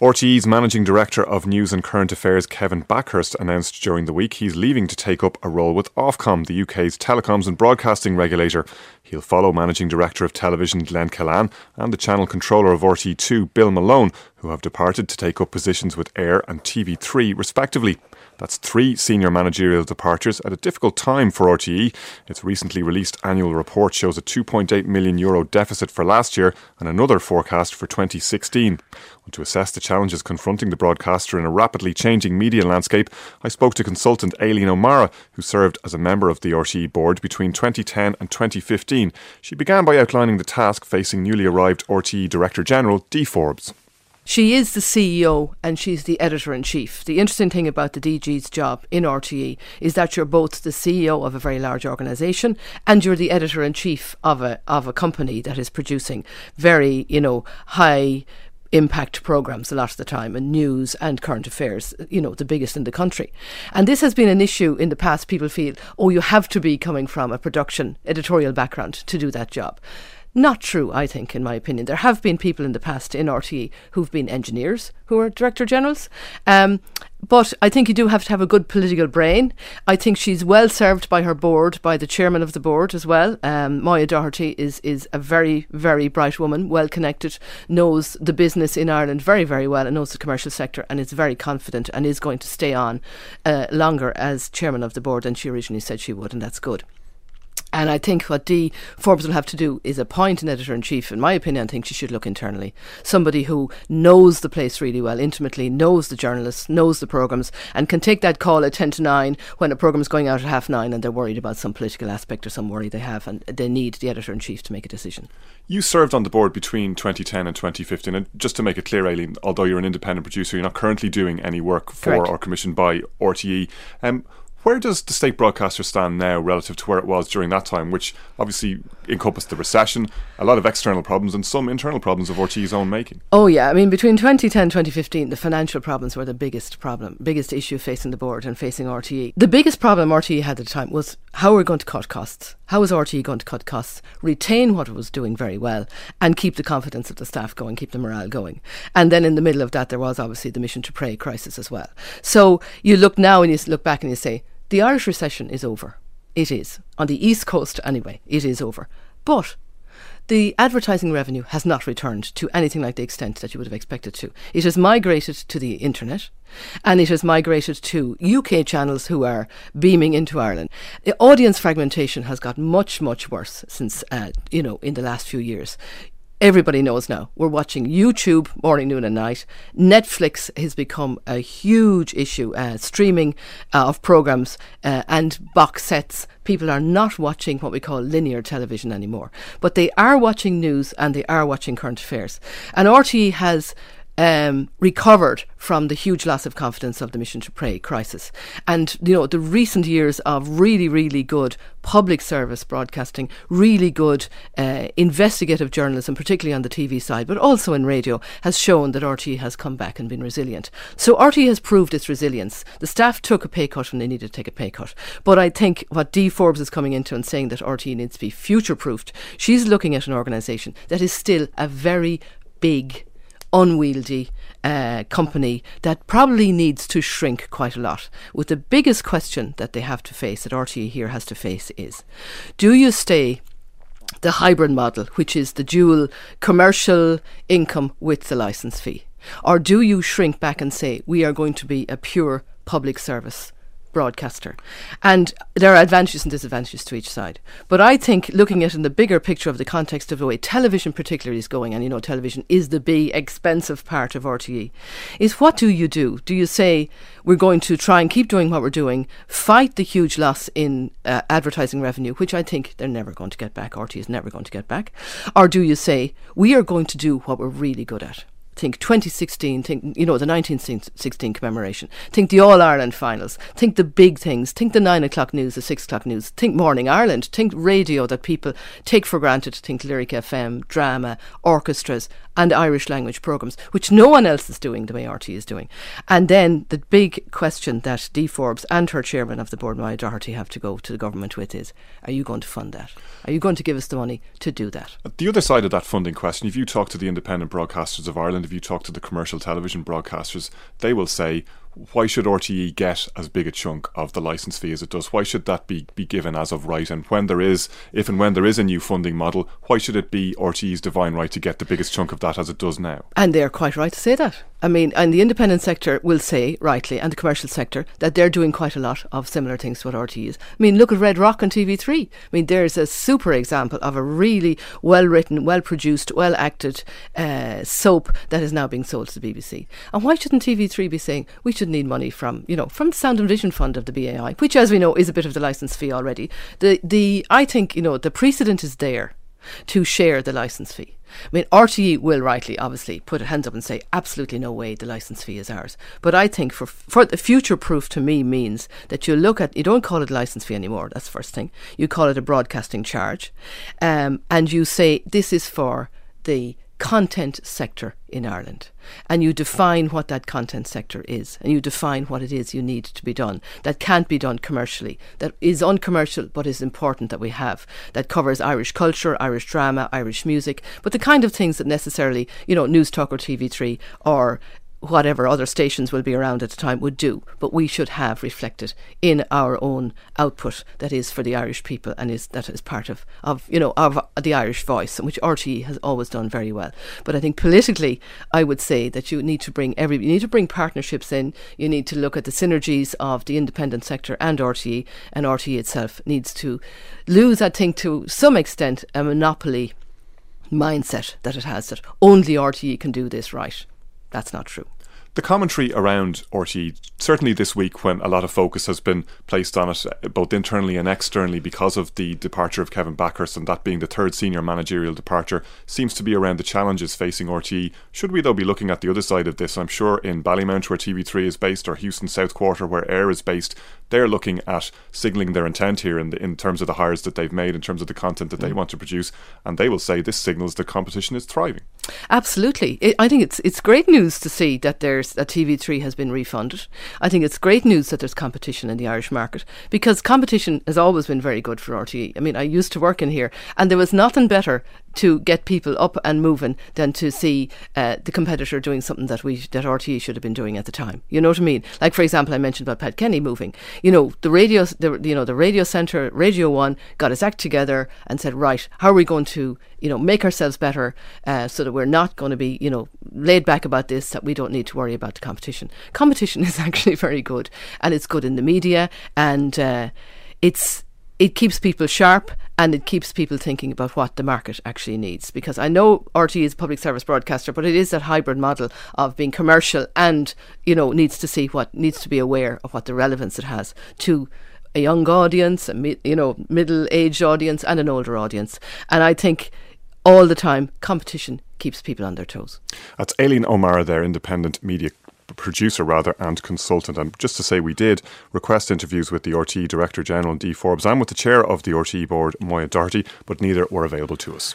RTE's Managing Director of News and Current Affairs, Kevin Bakhurst, announced during the week he's leaving to take up a role with Ofcom, the UK's telecoms and broadcasting regulator. He'll follow Managing Director of Television, Glen Killane, and the Channel Controller of RTE2, Bill Malone, who have departed to take up positions with Eir and TV3, respectively. That's three senior managerial departures at a difficult time for RTE. Its recently released annual report shows a 2.8 million euro deficit for last year and another forecast for 2016. to assess the challenges confronting the broadcaster in a rapidly changing media landscape, I spoke to consultant Aileen O'Meara, who served as a member of the RTE board between 2010 and 2015. She began by outlining the task facing newly arrived RTE Director General Dee Forbes. She is the CEO and she's the editor in chief. The interesting thing about the DG's job in RTE is that you're both the CEO of a very large organisation and you're the editor in chief of a of a company that is producing very, you know, high impact programs a lot of the time and news and current affairs, you know, the biggest in the country. And this has been an issue in the past. People feel, oh, you have to be coming from a production editorial background to do that job. Not true, I think, in my opinion. There have been people in the past in RTE who've been engineers who are director generals. Um, but I think you do have to have a good political brain. I think she's well served by her board, by the chairman of the board as well. Um, Moya Doherty is is a very very bright woman, well connected, knows the business in Ireland very very well, and knows the commercial sector, and is very confident and is going to stay on uh, longer as chairman of the board than she originally said she would, and that's good. And I think what Dee Forbes will have to do is appoint an editor in chief. In my opinion, I think she should look internally. Somebody who knows the place really well, intimately, knows the journalists, knows the programmes, and can take that call at 10 to 9 when a programme is going out at half 9 and they're worried about some political aspect or some worry they have, and they need the editor in chief to make a decision. You served on the board between 2010 and 2015. And just to make it clear, Aileen, although you're an independent producer, you're not currently doing any work for Correct. or commissioned by RTE. Um, where does the state broadcaster stand now relative to where it was during that time, which obviously encompassed the recession, a lot of external problems, and some internal problems of RTE's own making? Oh, yeah. I mean, between 2010 and 2015, the financial problems were the biggest problem, biggest issue facing the board and facing RTE. The biggest problem RTE had at the time was how are we're going to cut costs. How is RTE going to cut costs, retain what it was doing very well, and keep the confidence of the staff going, keep the morale going? And then in the middle of that, there was obviously the mission to prey crisis as well. So you look now and you look back and you say, the Irish recession is over. It is. On the East Coast, anyway, it is over. But the advertising revenue has not returned to anything like the extent that you would have expected to. It has migrated to the internet and it has migrated to UK channels who are beaming into Ireland. The audience fragmentation has got much, much worse since, uh, you know, in the last few years everybody knows now. We're watching YouTube morning, noon, and night. Netflix has become a huge issue. Uh, streaming uh, of programs uh, and box sets. People are not watching what we call linear television anymore, but they are watching news and they are watching current affairs. And RTE has um, recovered from the huge loss of confidence of the Mission to Prey crisis. And, you know, the recent years of really, really good public service broadcasting, really good uh, investigative journalism, particularly on the TV side, but also in radio, has shown that RT has come back and been resilient. So RT has proved its resilience. The staff took a pay cut when they needed to take a pay cut. But I think what Dee Forbes is coming into and saying that RT needs to be future proofed, she's looking at an organisation that is still a very big unwieldy uh, company that probably needs to shrink quite a lot. With the biggest question that they have to face, that RTE here has to face, is do you stay the hybrid model, which is the dual commercial income with the license fee? Or do you shrink back and say, we are going to be a pure public service broadcaster. And there are advantages and disadvantages to each side. But I think looking at in the bigger picture of the context of the way television particularly is going, and you know television is the big expensive part of RTE, is what do you do? Do you say we're going to try and keep doing what we're doing, fight the huge loss in uh, advertising revenue, which I think they're never going to get back, RTE is never going to get back? Or do you say we are going to do what we're really good at? Think 2016, think, you know, the 1916 commemoration, think the All Ireland finals, think the big things, think the nine o'clock news, the six o'clock news, think Morning Ireland, think radio that people take for granted, think Lyric FM, drama, orchestras, and Irish language programmes, which no one else is doing the way RTE is doing. And then the big question that Dee Forbes and her chairman of the board, Moya Doherty, have to go to the government with is are you going to fund that? Are you going to give us the money to do that? The other side of that funding question, if you talk to the independent broadcasters of Ireland, if you talk to the commercial television broadcasters, they will say, why should RTE get as big a chunk of the license fee as it does? Why should that be, be given as of right? And when there is, if and when there is a new funding model, why should it be RTE's divine right to get the biggest chunk of that as it does now? And they're quite right to say that. I mean, and the independent sector will say, rightly, and the commercial sector, that they're doing quite a lot of similar things to what RTE is. I mean, look at Red Rock on TV3. I mean, there's a super example of a really well written, well produced, well acted uh, soap that is now being sold to the BBC. And why shouldn't TV3 be saying, we should need money from, you know, from the Sound and Vision Fund of the BAI, which, as we know, is a bit of the license fee already. The, the, I think, you know, the precedent is there to share the license fee. I mean, RTE will rightly, obviously, put hands up and say, absolutely no way the license fee is ours. But I think for for the future proof to me means that you look at, you don't call it license fee anymore, that's the first thing. You call it a broadcasting charge. Um, and you say, this is for the content sector in Ireland. And you define what that content sector is, and you define what it is you need to be done. That can't be done commercially, that is uncommercial but is important that we have, that covers Irish culture, Irish drama, Irish music, but the kind of things that necessarily, you know, Newstalk or TV3 or whatever other stations will be around at the time would do, but we should have reflected in our own output that is for the Irish people and is that is part of, of you know of the Irish voice, which RTE has always done very well. But I think politically, I would say that you need to bring every you need to bring partnerships in. You need to look at the synergies of the independent sector and RTE, and RTE itself needs to lose, I think, to some extent, a monopoly mindset that it has that only RTE can do this right. That's not true. The commentary around RTE, certainly this week when a lot of focus has been placed on it, uh, both internally and externally, because of the departure of Kevin Bakhurst and that being the third senior managerial departure, seems to be around the challenges facing RTE. Should we, though, be looking at the other side of this? I'm sure in Ballymount, where TV3 is based, or Heuston South Quarter, where Eir is based, they're looking at signalling their intent here in, the, in terms of the hires that they've made, in terms of the content that mm. they want to produce, and they will say this signals that competition is thriving. Absolutely, it, I think it's it's great news to see that there's that TV3 has been refunded. I think it's great news that there's competition in the Irish market because competition has always been very good for RTE. I mean, I used to work in here, and there was nothing better to get people up and moving than to see uh, the competitor doing something that we that RTE should have been doing at the time. You know what I mean? Like for example, I mentioned about Pat Kenny moving. You know, the radio, the you know the radio centre, Radio One got its act together and said, right, how are we going to you know make ourselves better uh, so that we're not going to be you know laid back about this that we don't need to worry about the competition. Competition is actually very good, and it's good in the media, and uh, it's it keeps people sharp and it keeps people thinking about what the market actually needs. Because I know RT is a public service broadcaster, but it is that hybrid model of being commercial and, you know, needs to see what needs to be aware of what the relevance it has to a young audience, a you know, middle aged audience and an older audience. And I think all the time competition keeps people on their toes. That's Aileen O'Meara there, independent media producer rather and consultant. And just to say, we did request interviews with the RTE Director General Dee Forbes and with the chair of the RTE board, Moya Doherty, but neither were available to us.